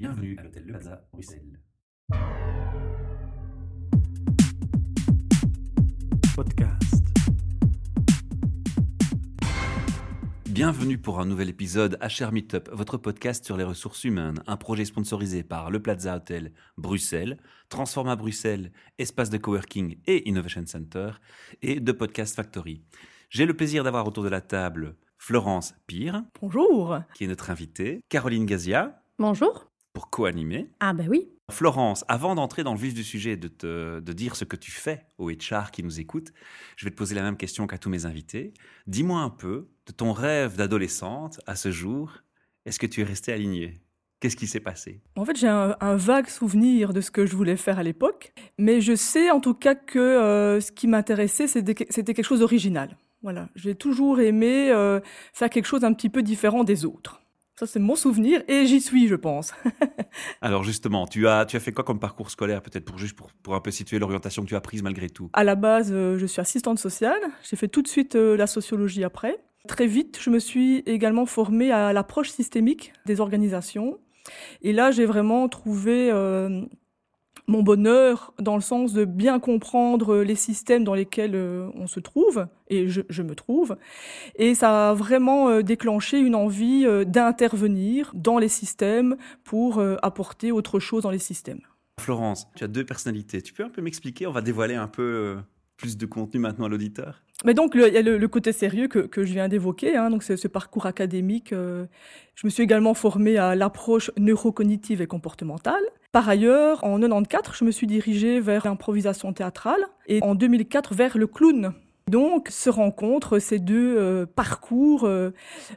Bienvenue à l'hôtel Le Plaza, Bruxelles. Podcast. Bienvenue pour un nouvel épisode HR Meetup, votre podcast sur les ressources humaines, un projet sponsorisé par le Plaza Hotel Bruxelles, Transforma Bruxelles, espace de coworking et Innovation Center, et de Podcast Factory. J'ai le plaisir d'avoir autour de la table Florence Pire, Bonjour. qui est notre invitée, Caroline Gazia, Bonjour. Pour co-animer. Ah ben oui. Florence, avant d'entrer dans le vif du sujet, de, te, de dire ce que tu fais au HR qui nous écoute, je vais te poser la même question qu'à tous mes invités. Dis-moi un peu de ton rêve d'adolescente à ce jour. Est-ce que tu es restée alignée? Qu'est-ce qui s'est passé? En fait, j'ai un, un vague souvenir de ce que je voulais faire à l'époque, mais je sais en tout cas que euh, ce qui m'intéressait, c'était c'était quelque chose d'original. Voilà, j'ai toujours aimé euh, faire quelque chose un petit peu différent des autres. Ça, c'est mon souvenir et j'y suis, je pense. Alors justement, tu as, tu as fait quoi comme parcours scolaire Peut-être pour juste pour, pour un peu situer l'orientation que tu as prise malgré tout? À la base, euh, je suis assistante sociale. J'ai fait tout de suite euh, la sociologie après. Très vite, je me suis également formée à l'approche systémique des organisations. Et là, j'ai vraiment trouvé euh, mon bonheur dans le sens de bien comprendre les systèmes dans lesquels euh, on se trouve, et je, me trouve. Et ça a vraiment euh, déclenché une envie euh, d'intervenir dans les systèmes pour apporter autre chose dans les systèmes. Florence, tu as deux personnalités. Tu peux un peu m'expliquer? On va dévoiler un peu plus de contenu maintenant à l'auditeur. Mais donc, il y a le, côté sérieux que, que je viens d'évoquer, hein, donc c'est ce parcours académique. euh, je me suis également formée à l'approche neurocognitive et comportementale. Par ailleurs, en 94, je me suis dirigée vers l'improvisation théâtrale et en 2004 vers le clown. Donc, se rencontrent ces deux euh, parcours, euh,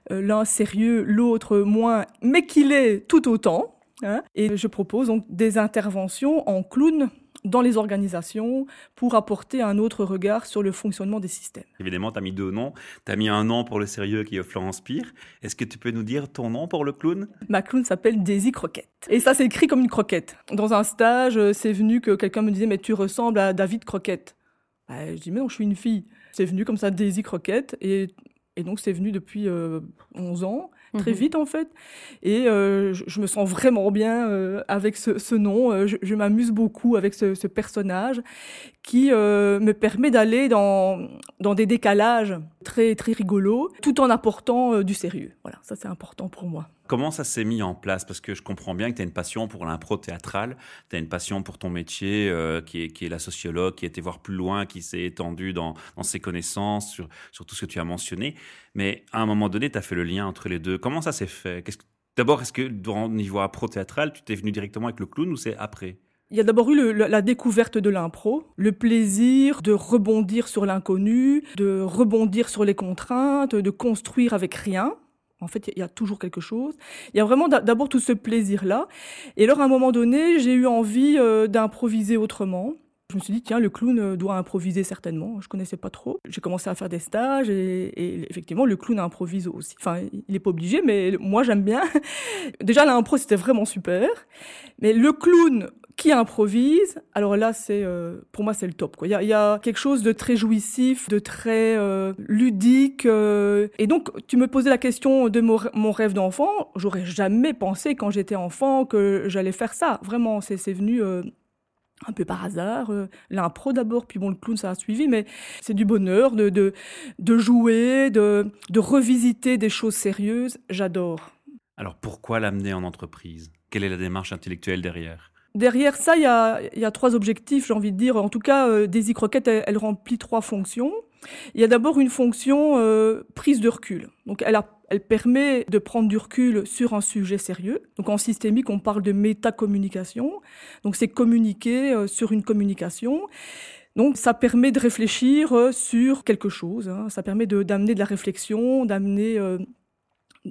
l'un sérieux, l'autre moins, mais qu'il est tout autant. hein. et je propose donc des interventions en clown dans les organisations pour apporter un autre regard sur le fonctionnement des systèmes. Évidemment, tu as mis deux noms. Tu as mis un nom pour le sérieux qui est Florence Pire. Est-ce que tu peux nous dire ton nom pour le clown? Ma clown s'appelle Daisy Croquette. Et ça, c'est écrit comme une croquette. Dans un stage, euh, c'est venu que quelqu'un me disait Mais tu ressembles à David Croquette. Bah, je dis Mais non, je suis une fille. C'est venu comme ça, Daisy Croquette. Et, et donc, c'est venu depuis euh, 11 ans, très Mhm. vite en fait. Et euh, je, je me sens vraiment bien euh, avec ce, ce nom. Euh, Je, je m'amuse beaucoup avec ce, ce personnage qui euh, me permet d'aller dans, dans des décalages très, très rigolos tout en apportant euh, du sérieux. Voilà, ça, c'est important pour moi. Comment ça s'est mis en place? Parce que je comprends bien que tu as une passion pour l'impro théâtrale, tu as une passion pour ton métier euh, qui, est, qui est la sociologue, qui a été voir plus loin, qui s'est étendue dans, dans ses connaissances, sur, sur tout ce que tu as mentionné. Mais à un moment donné, tu as fait le lien entre les deux. Comment ça s'est fait? D'abord, est-ce que au niveau impro théâtral, tu t'es venu directement avec le clown ou c'est après? Il y a d'abord eu la découverte de l'impro, le plaisir de rebondir sur l'inconnu, de rebondir sur les contraintes, de construire avec rien. En fait, il y a toujours quelque chose. Il y a vraiment d'a- d'abord tout ce plaisir-là. Et alors, à un moment donné, j'ai eu envie euh, d'improviser autrement. Je me suis dit, tiens, le clown euh, doit improviser certainement. Je connaissais pas trop. J'ai commencé à faire des stages et, effectivement, le clown improvise aussi. Enfin, il est pas obligé, mais moi, j'aime bien. Déjà, l'impro, c'était vraiment super. Mais le clown qui improvise, alors là, c'est euh, pour moi, c'est le top. Il y a, quelque chose de très jouissif, de très euh, ludique. euh, et donc, tu me posais la question de mon, rêve d'enfant. J'aurais jamais pensé quand j'étais enfant que j'allais faire ça. Vraiment, c'est venu. un peu par hasard, l'impro d'abord, puis bon, le clown, ça a suivi, mais c'est du bonheur de, de, de jouer, de, de revisiter des choses sérieuses. J'adore. Alors pourquoi l'amener en entreprise? Quelle est la démarche intellectuelle derrière? Derrière ça, il y a, trois objectifs, j'ai envie de dire. En tout cas, euh, Daisy Croquette, elle, remplit trois fonctions. Il y a d'abord une fonction euh, prise de recul. Donc, elle, permet de prendre du recul sur un sujet sérieux. Donc, en systémique, on parle de métacommunication. Donc, c'est communiquer euh, sur une communication. Donc, ça permet de réfléchir euh, sur quelque chose. hein. Ça permet de- d'amener de, la réflexion, d'amener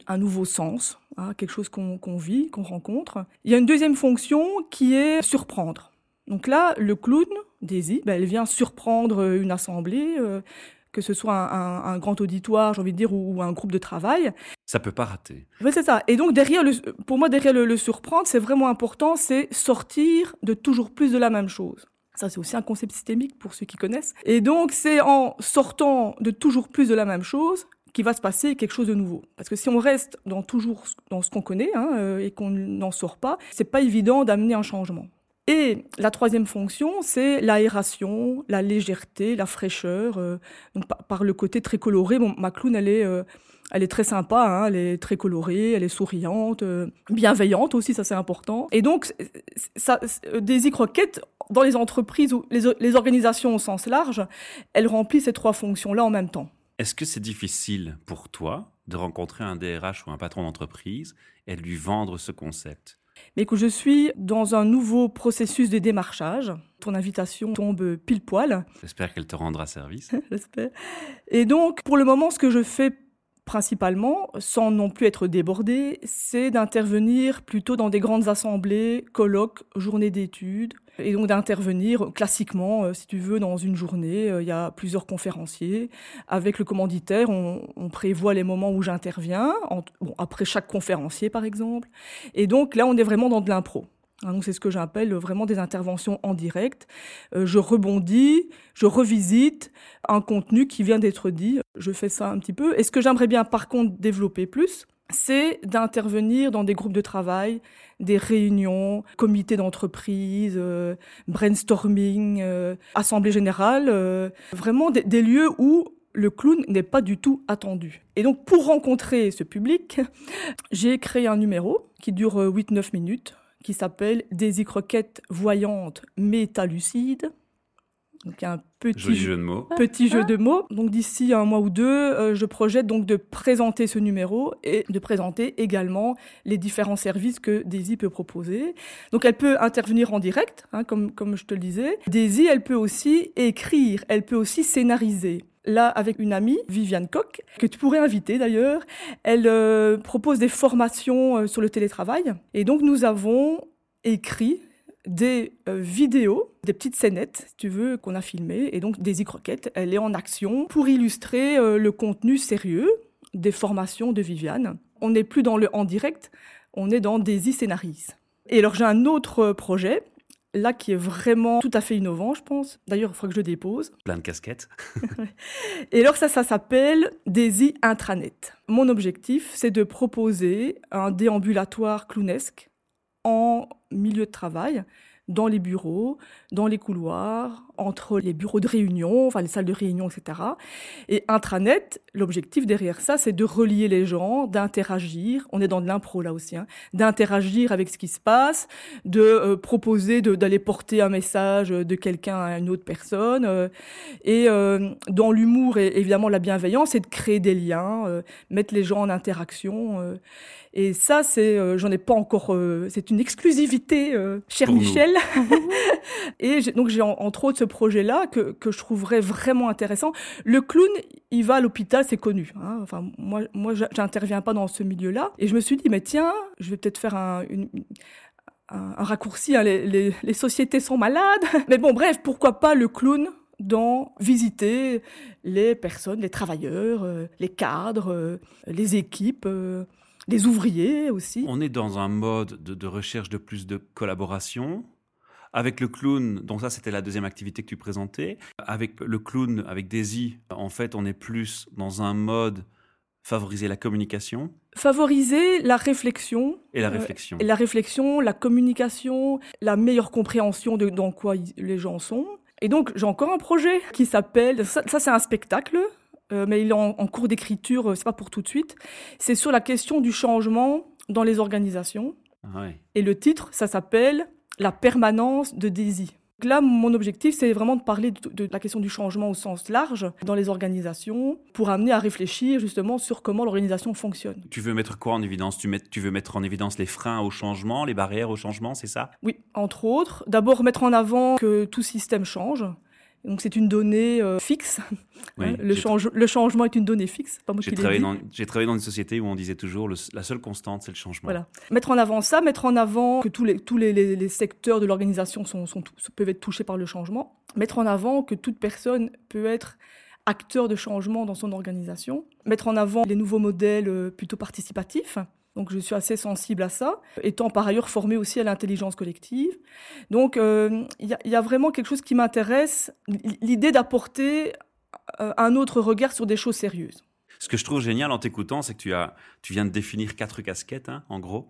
un nouveau sens, hein, quelque chose qu'on vit, qu'on rencontre. Il y a une deuxième fonction qui est surprendre. Donc là, le clown, Daisy, ben, elle vient surprendre une assemblée, euh, que ce soit un, un- un grand auditoire, j'ai envie de dire, ou, ou un groupe de travail. Ça peut pas rater. Ouais, c'est ça. Et donc derrière, le, pour moi, derrière le, le surprendre, c'est vraiment important, c'est sortir de toujours plus de la même chose. Ça, c'est aussi un concept systémique pour ceux qui connaissent. Et donc, c'est en sortant de toujours plus de la même chose qu'il va se passer quelque chose de nouveau. Parce que si on reste toujours dans ce qu'on connaît hein, euh, et qu'on n'en sort pas, c'est pas évident d'amener un changement. Et la troisième fonction, c'est l'aération, la légèreté, la fraîcheur. Euh, par, le côté très coloré, bon, ma clown, elle est, euh, très sympa, hein, elle est très colorée, elle est souriante, bienveillante aussi, ça c'est important. Et donc, ça, Daisy Croquette, dans les entreprises ou les organisations au sens large, elle remplit ces trois fonctions-là en même temps. Est-ce que c'est difficile pour toi de rencontrer un DRH ou un patron d'entreprise et de lui vendre ce concept? Mais que je suis dans un nouveau processus de démarchage. Ton invitation tombe pile poil. J'espère qu'elle te rendra service. J'espère. Et donc, pour le moment, ce que je fais principalement, sans non plus être débordé, c'est d'intervenir plutôt dans des grandes assemblées, colloques, journées d'études, et donc d'intervenir classiquement, euh, si tu veux, dans une journée. Euh, il y a plusieurs conférenciers. Avec le commanditaire, on, prévoit les moments où j'interviens, après chaque conférencier par exemple. Et donc là, on est vraiment dans de l'impro. Hein, donc c'est ce que j'appelle vraiment des interventions en direct. Euh, je rebondis, je revisite un contenu qui vient d'être dit. Je fais ça un petit peu. Et ce que j'aimerais bien par contre développer plus, c'est d'intervenir dans des groupes de travail, des réunions, comités d'entreprise, euh, brainstorming, euh, assemblée générale, euh, vraiment des, des, lieux où le clown n'est pas du tout attendu. Et donc pour rencontrer ce public, j'ai créé un numéro qui dure 8-9 minutes, qui s'appelle Daisy Croquette voyante métalucide. Donc un petit jeu, de mots. Petit jeu de mots. Donc d'ici un mois ou deux, euh, je projette donc de présenter ce numéro et de présenter également les différents services que Daisy peut proposer. Donc elle peut intervenir en direct, hein, comme comme je te le disais. Daisy, elle peut aussi écrire, elle peut aussi scénariser. Là, avec une amie, Viviane Koch, que tu pourrais inviter d'ailleurs, elle euh, propose des formations euh, sur le télétravail. Et donc, nous avons écrit des euh, vidéos, des petites scénettes, si tu veux, qu'on a filmées. Et donc, Daisy Croquette, elle est en action pour illustrer le contenu sérieux des formations de Viviane. On n'est plus dans le en direct, on est dans Daisy Scénarise. Et alors, j'ai un autre projet, là, qui est vraiment tout à fait innovant, je pense. D'ailleurs, il faudra que je dépose. Plein de casquettes. et alors, ça, ça s'appelle Daisy Intranet. Mon objectif, c'est de proposer un déambulatoire clownesque en milieu de travail, dans les bureaux, dans les couloirs, entre les bureaux de réunion, enfin les salles de réunion, etc. Et intranet, l'objectif derrière ça, c'est de relier les gens, d'interagir. On est dans de l'impro là aussi, hein, d'interagir avec ce qui se passe, de euh, proposer d'aller porter un message de quelqu'un à une autre personne. Euh, et euh, dans l'humour et évidemment la bienveillance, c'est de créer des liens, mettre les gens en interaction. Et ça, c'est, j'en ai pas encore, c'est une exclusivité, cher Michel. et donc j'ai entre autres ce projet-là que, que je trouverais vraiment intéressant. Le clown, il va à l'hôpital, c'est connu. Hein. Enfin, moi, moi, j'interviens pas dans ce milieu-là. Et je me suis dit, mais tiens, je vais peut-être faire un, un, raccourci. Hein. Les, les, les sociétés sont malades. mais bon, bref, pourquoi pas le clown dans visiter les personnes, les travailleurs, les cadres, les équipes les ouvriers aussi. On est dans un mode de, recherche de plus de collaboration. Avec le clown, donc ça c'était la deuxième activité que tu présentais. Avec le clown, avec Daisy, en fait on est plus dans un mode favoriser la communication. Favoriser la réflexion. Et la euh, réflexion. et la réflexion, la communication, la meilleure compréhension de dans quoi les gens sont. Et donc j'ai encore un projet qui s'appelle, ça c'est un spectacle euh, mais il est en, cours d'écriture, euh, c'est pas pour tout de suite. C'est sur la question du changement dans les organisations. Ah Et le titre, ça s'appelle La permanence de Daisy. là, mon objectif, c'est vraiment de parler de, la question du changement au sens large dans les organisations pour amener à réfléchir justement sur comment l'organisation fonctionne. Tu veux mettre quoi en évidence? Tu, tu veux mettre en évidence les freins au changement, les barrières au changement, c'est ça? Oui, entre autres. D'abord, mettre en avant que tout système change donc c'est une donnée euh, fixe. Hein, le, le, changement est une donnée fixe. J'ai travaillé, dans, travaillé dans une société où on disait toujours le, la seule constante, c'est le changement. Voilà. Mettre en avant ça, mettre en avant que tous les, tous les, les, secteurs de l'organisation sont, sont, peuvent être touchés par le changement. Mettre en avant que toute personne peut être acteur de changement dans son organisation. Mettre en avant les nouveaux modèles euh, plutôt participatifs. Donc je suis assez sensible à ça, étant par ailleurs formée aussi à l'intelligence collective. Donc euh, il y, a vraiment quelque chose qui m'intéresse, l'idée d'apporter euh, un autre regard sur des choses sérieuses. Ce que je trouve génial en t'écoutant, c'est que tu, as, tu viens de définir quatre casquettes, hein, en gros,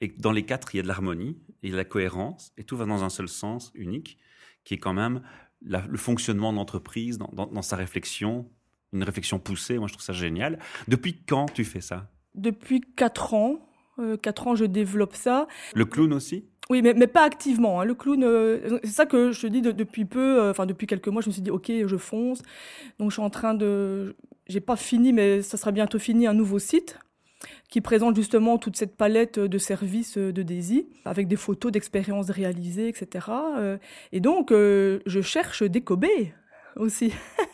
et dans les quatre, il y a de l'harmonie, et de la cohérence, et tout va dans un seul sens unique, qui est quand même le fonctionnement de l'entreprise, dans, sa réflexion, une réflexion poussée. Moi, je trouve ça génial. Depuis quand tu fais ça? Depuis quatre ans. Euh, quatre ans, je développe ça. Le clown aussi? Oui, mais, mais, pas activement. Hein. Le clown, euh, c'est ça que je te dis depuis peu, euh, enfin depuis quelques mois, je me suis dit, ok, je fonce. Donc je suis en train de, j'ai pas fini, mais ça sera bientôt fini, un nouveau site qui présente justement toute cette palette de services de Daisy, avec des photos d'expériences réalisées, etc. Et donc, je cherche des Kobe aussi.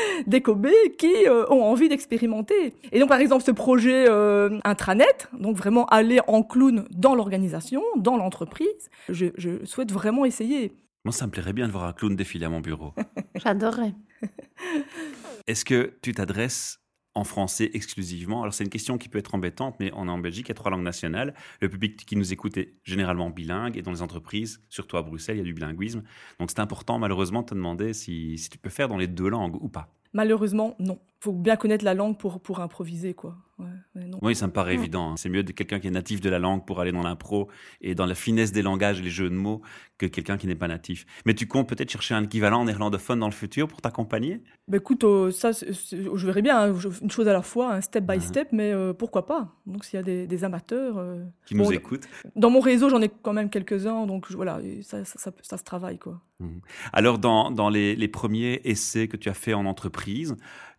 des Kobe qui euh, ont envie d'expérimenter. Et donc, par exemple, ce projet euh, intranet, donc vraiment aller en clown dans l'organisation, dans l'entreprise, je, je souhaite vraiment essayer. Moi, ça me plairait bien de voir un clown défiler à mon bureau. J'adorerais. Est-ce que tu t'adresses en français exclusivement. Alors c'est une question qui peut être embêtante, mais on est en Belgique, il y a trois langues nationales. Le public qui nous écoute est généralement bilingue, et dans les entreprises, surtout à Bruxelles, il y a du bilinguisme. Donc c'est important malheureusement de te demander si, si tu peux faire dans les deux langues ou pas. Malheureusement, non. Il faut bien connaître la langue pour, pour improviser, quoi. oui, ça me paraît évident. Hein. C'est mieux de quelqu'un qui est natif de la langue pour aller dans l'impro et dans la finesse des langages les jeux de mots que quelqu'un qui n'est pas natif. Mais tu comptes peut-être chercher un équivalent néerlandophone dans le futur pour t'accompagner? Bah, Écoute, euh, ça, je verrai bien, hein, une chose à la fois, un step by uh-huh. step, mais euh, pourquoi pas? Donc s'il y a des, amateurs... Euh, qui nous écoutent Dans mon réseau, j'en ai quand même quelques-uns, donc voilà, ça, ça, ça, se travaille. quoi. Mmh. Alors, dans, dans les, les premiers essais que tu as fait en entreprise,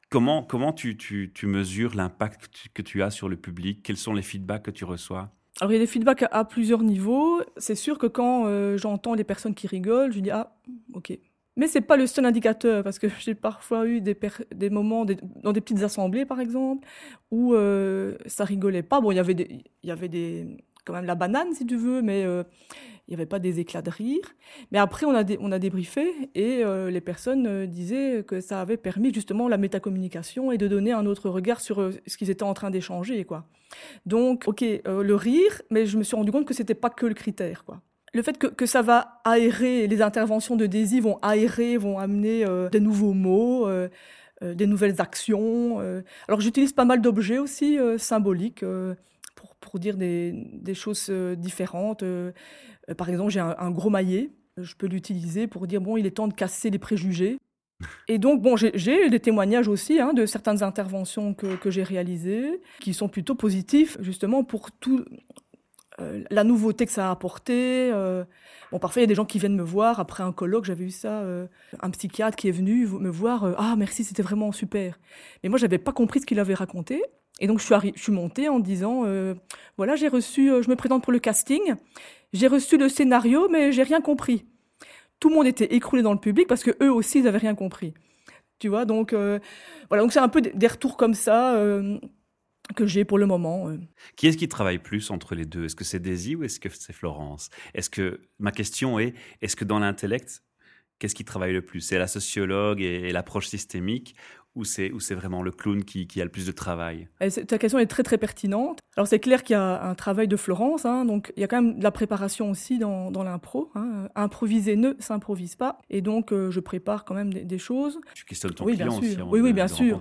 Comment, comment tu, tu, tu mesures l'impact que tu as sur le public? Quels sont les feedbacks que tu reçois? Alors il y a des feedbacks à, plusieurs niveaux. C'est sûr que quand euh, j'entends les personnes qui rigolent, je dis ah ok. Mais c'est pas le seul indicateur parce que j'ai parfois eu des, des moments dans des petites assemblées par exemple où euh, ça rigolait pas. Bon il y avait des, il y avait des quand même la banane si tu veux, mais euh, il n'y avait pas des éclats de rire. Mais après, on a, on a débriefé et euh, les personnes euh, disaient que ça avait permis justement la métacommunication et de donner un autre regard sur ce qu'ils étaient en train d'échanger. quoi. Donc, ok, le rire, mais je me suis rendu compte que c'était pas que le critère. quoi. Le fait que, que, ça va aérer, les interventions de Daisy vont aérer, vont amener des nouveaux mots, des nouvelles actions. Alors j'utilise pas mal d'objets aussi symboliques dire des, des choses différentes. Euh, par exemple, j'ai un, gros maillet, je peux l'utiliser pour dire, bon, il est temps de casser les préjugés. Et donc, bon, j'ai des témoignages aussi hein, de certaines interventions que, j'ai réalisées, qui sont plutôt positifs, justement, pour tout, euh, la nouveauté que ça a apporté. Euh. bon, parfois, il y a des gens qui viennent me voir après un colloque, j'avais eu ça, un psychiatre qui est venu me voir, ah merci, c'était vraiment super. Mais moi, j'avais pas compris ce qu'il avait raconté. Et donc, je suis, je montée en disant, voilà, j'ai reçu, je me présente pour le casting. J'ai reçu le scénario, mais j'ai rien compris. Tout le monde était écroulé dans le public parce que eux aussi, ils n'avaient rien compris. Tu vois, donc euh, voilà, donc c'est un peu des retours comme ça euh, que j'ai pour le moment. Euh. Qui est-ce qui travaille plus entre les deux? Est-ce que c'est Daisy ou est-ce que c'est Florence? Est-ce que ma question est est-ce que dans l'intellect, qu'est-ce qui travaille le plus? C'est la sociologue et l'approche systémique ou c'est vraiment le clown qui, a le plus de travail? Ta question est très très pertinente. Alors c'est clair qu'il y a un travail de Florence, hein, donc il y a quand même de la préparation aussi dans, l'impro. Hein. Improviser ne s'improvise pas, et donc euh, je prépare quand même des, choses. Tu questionnes ton client aussi Oui, oui, bien sûr.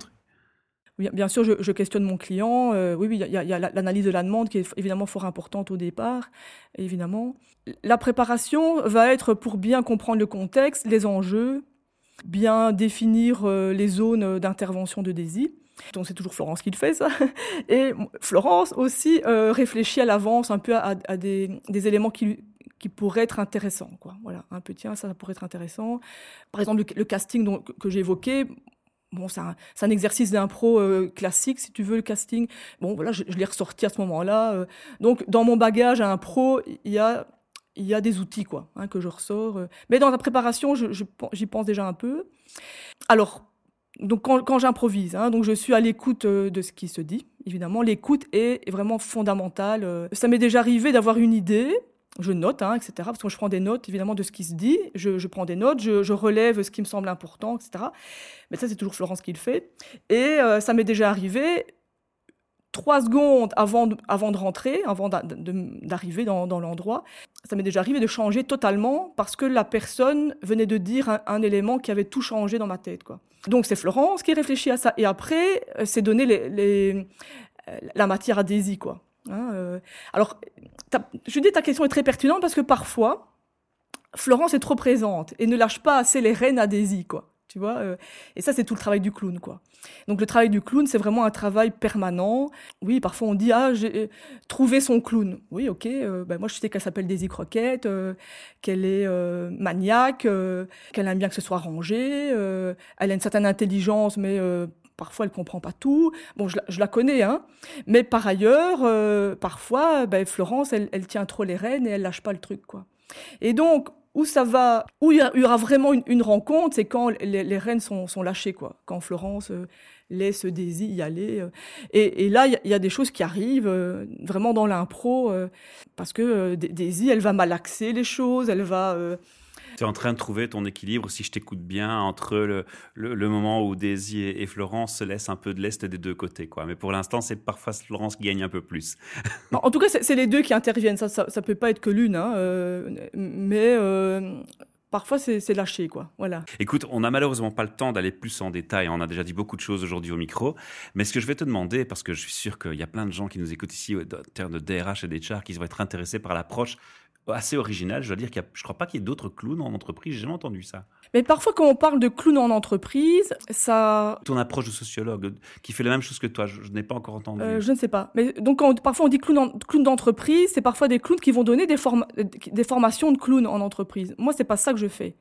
bien sûr, je, questionne mon client. Euh, oui, oui, il y a, l'analyse de la demande qui est évidemment fort importante au départ, évidemment. La préparation va être pour bien comprendre le contexte, les enjeux, bien définir euh, les zones d'intervention de Daisy. Donc c'est toujours Florence qui le fait ça. Et Florence aussi euh, réfléchit à l'avance un peu à, des, éléments qui, pourraient être intéressants. Quoi. Voilà, un peu tiens, ça, pourrait être intéressant. Par exemple, le, casting que j'ai évoqué, bon, c'est un, exercice d'impro euh, classique, si tu veux, le casting. Bon, voilà, je, je l'ai ressorti à ce moment-là. donc dans mon bagage à impro, il y a il y a des outils quoi hein, que je ressors. Euh. Mais dans la préparation, j'y pense déjà un peu. Alors, donc quand, j'improvise, hein, je suis à l'écoute euh, de ce qui se dit. Évidemment, l'écoute est vraiment fondamentale. Euh. Ça m'est déjà arrivé d'avoir une idée. Je note, hein, etc. Parce que je prends des notes, évidemment, de ce qui se dit. Je, prends des notes, je, relève ce qui me semble important, etc. Mais ça, c'est toujours Florence qui le fait. Et ça m'est déjà arrivé trois secondes avant de, avant de rentrer, avant d'arriver dans, l'endroit, ça m'est déjà arrivé de changer totalement parce que la personne venait de dire un, élément qui avait tout changé dans ma tête. Quoi. Donc c'est Florence qui réfléchit à ça. Et après, c'est donner les, la matière à Daisy, quoi. Hein, alors, je dis ta question est très pertinente parce que parfois, Florence est trop présente et ne lâche pas assez les rênes à Daisy, quoi tu vois. Euh, et ça, c'est tout le travail du clown, quoi. Donc le travail du clown, c'est vraiment un travail permanent. Oui, parfois on dit ah j'ai euh, trouvé son clown. Oui, ok. Euh, ben moi je sais qu'elle s'appelle Daisy Croquette, qu'elle est maniaque, qu'elle aime bien que ce soit rangé. elle a une certaine intelligence, mais parfois elle comprend pas tout. Bon, je la, connais, hein. Mais par ailleurs, parfois, ben, Florence, elle, elle, tient trop les rênes et elle lâche pas le truc, quoi. Et donc, où ça va, où il y, aura vraiment une, rencontre, c'est quand les, les reines sont, lâchées, quoi. Quand Florence euh, laisse Daisy y aller. Euh. et, là, il y, a des choses qui arrivent euh, vraiment dans l'impro, parce que Daisy, elle va malaxer les choses, elle va tu es en train de trouver ton équilibre, si je t'écoute bien, entre le, le, moment où Daisy et, Florence se laissent un peu de l'Est des deux côtés. Quoi. Mais pour l'instant, c'est parfois Florence qui gagne un peu plus. en tout cas, c'est les deux qui interviennent. Ça, ça peut pas être que l'une. Hein, euh, mais euh, parfois c'est lâché quoi. Voilà. Écoute, on n'a malheureusement pas le temps d'aller plus en détail. On a déjà dit beaucoup de choses aujourd'hui au micro, mais ce que je vais te demander, parce que je suis sûr qu'il y a plein de gens qui nous écoutent ici en termes de DRH et d'HR qui vont être intéressés par l'approche assez original. Je dois dire qu'il je crois pas qu'il y ait d'autres clowns en entreprise. J'ai jamais entendu ça. Mais parfois, quand on parle de clown en entreprise, ça. Ton approche de sociologue qui fait la même chose que toi, je, n'ai pas encore entendu. Euh, je ne sais pas. Mais donc, parfois, on dit clown, clown d'entreprise, c'est parfois des clowns qui vont donner des, des formations de clown en entreprise. Moi, c'est pas ça que je fais.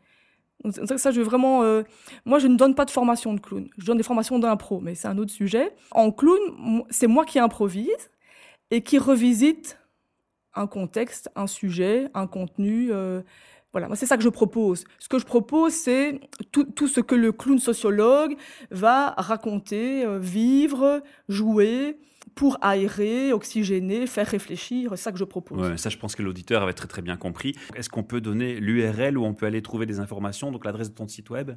Ça, je veux vraiment. Euh, moi, je ne donne pas de formation de clown. Je donne des formations d'impro, mais c'est un autre sujet. En clown, c'est moi qui improvise et qui revisite un contexte, un sujet, un contenu. Euh, voilà, c'est ça que je propose. Ce que je propose, c'est tout, ce que le clown sociologue va raconter, euh, vivre, jouer pour aérer, oxygéner, faire réfléchir. C'est ça que je propose. Ouais, ça, je pense que l'auditeur avait très très bien compris. Est-ce qu'on peut donner l'URL où on peut aller trouver des informations, donc l'adresse de ton site web?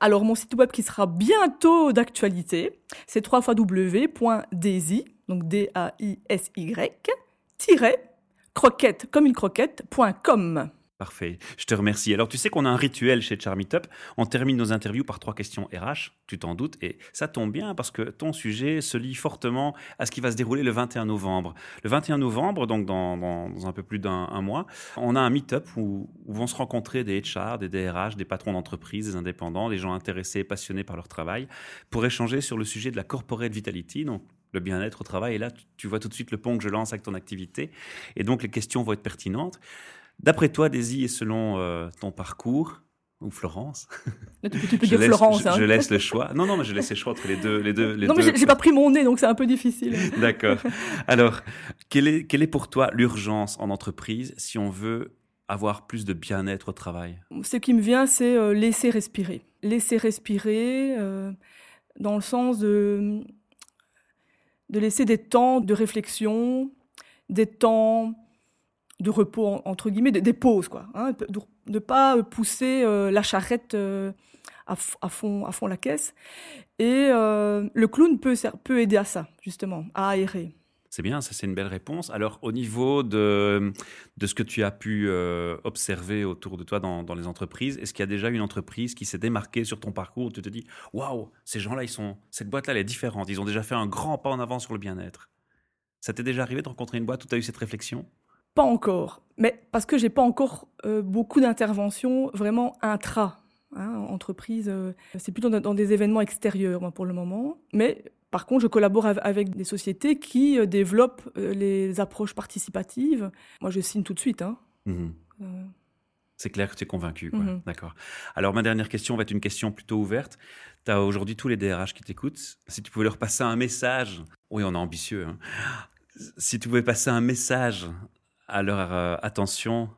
Alors, mon site web qui sera bientôt d'actualité, c'est www.daisy, donc D-A-I-S-Y, croquette comme une croquette.com. Parfait, je te remercie. Alors tu sais qu'on a un rituel chez Charmeetup, on termine nos interviews par trois questions RH, tu t'en doutes, et ça tombe bien parce que ton sujet se lie fortement à ce qui va se dérouler le 21 novembre. Le 21 novembre, donc dans, un peu plus d'un mois, on a un meet-up où, vont se rencontrer des HR, des DRH, des patrons d'entreprise, des indépendants, des gens intéressés, passionnés par leur travail, pour échanger sur le sujet de la corporate vitality, donc le bien-être au travail. Et là, tu vois tout de suite le pont que je lance avec ton activité. Et donc, les questions vont être pertinentes. D'après toi, Daisy, et selon euh, ton parcours, ou Florence Tu peux, dire Florence. Hein. Je, laisse le choix. Non, non, mais je laisse le choix entre les deux. Les deux non, mais j'ai pas pris mon nez, donc c'est un peu difficile. D'accord. Alors, quelle est, quelle est pour toi l'urgence en entreprise si on veut avoir plus de bien-être au travail? Ce qui me vient, c'est euh, laisser respirer. Laisser respirer euh, dans le sens de de laisser des temps de réflexion, des temps de repos, entre guillemets, des, pauses, quoi. Hein, ne pas pousser euh, la charrette euh, à, fond, la caisse. Et euh, le clown peut aider à ça, justement, à aérer. C'est bien, ça c'est une belle réponse. Alors au niveau de, de ce que tu as pu euh, observer autour de toi dans, dans les entreprises, est-ce qu'il y a déjà une entreprise qui s'est démarquée sur ton parcours où tu te dis waouh, ces gens-là, ils sont cette boîte-là, elle est différente. Ils ont déjà fait un grand pas en avant sur le bien-être. Ça t'est déjà arrivé de rencontrer une boîte où tu as eu cette réflexion? Pas encore, mais parce que j'ai pas encore euh, beaucoup d'interventions vraiment intra. Hein, entreprise, euh, c'est plutôt dans, des événements extérieurs moi, pour le moment. Mais par contre, je collabore avec des sociétés qui euh, développent euh, les approches participatives. Moi, je signe tout de suite. Hein. Mmh euh. C'est clair que tu es convaincu. Mmh D'accord. Alors, ma dernière question va être une question plutôt ouverte. Tu as aujourd'hui tous les DRH qui t'écoutent. Si tu pouvais leur passer un message, oui, on est ambitieux. Hein. Si tu pouvais passer un message à leur attention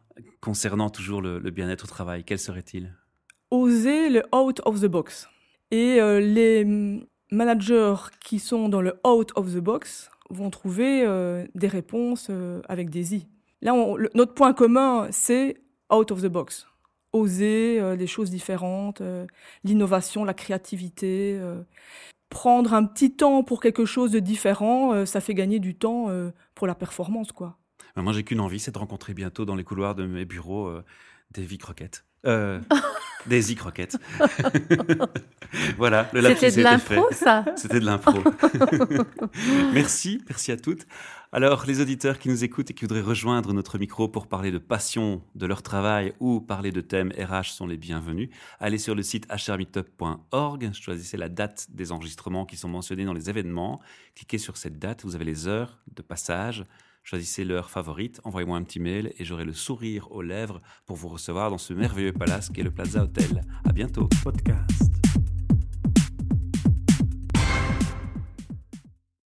concernant toujours le, bien-être au travail, quel serait-il? Oser le out of the box. Et les managers qui sont dans le out of the box vont trouver euh, des réponses euh, avec des i. Là, notre point commun, c'est out of the box. Oser euh, des choses différentes, l'innovation, la créativité. prendre un petit temps pour quelque chose de différent, ça fait gagner du temps pour la performance, quoi. Moi, j'ai qu'une envie, c'est de rencontrer bientôt dans les couloirs de mes bureaux vies croquettes. Euh, des e-croquettes. voilà, le C'était de l'impro, ça C'était de l'impro. merci, merci à toutes. Alors, les auditeurs qui nous écoutent et qui voudraient rejoindre notre micro pour parler de passion de leur travail ou parler de thèmes RH sont les bienvenus. Allez sur le site hrmeetup.org, choisissez la date des enregistrements qui sont mentionnés dans les événements, cliquez sur cette date, vous avez les heures de passage, choisissez l'heure favorite, envoyez-moi un petit mail et j'aurai le sourire aux lèvres pour vous recevoir dans ce merveilleux palace qu'est le Plaza Hotel. À bientôt. Podcast.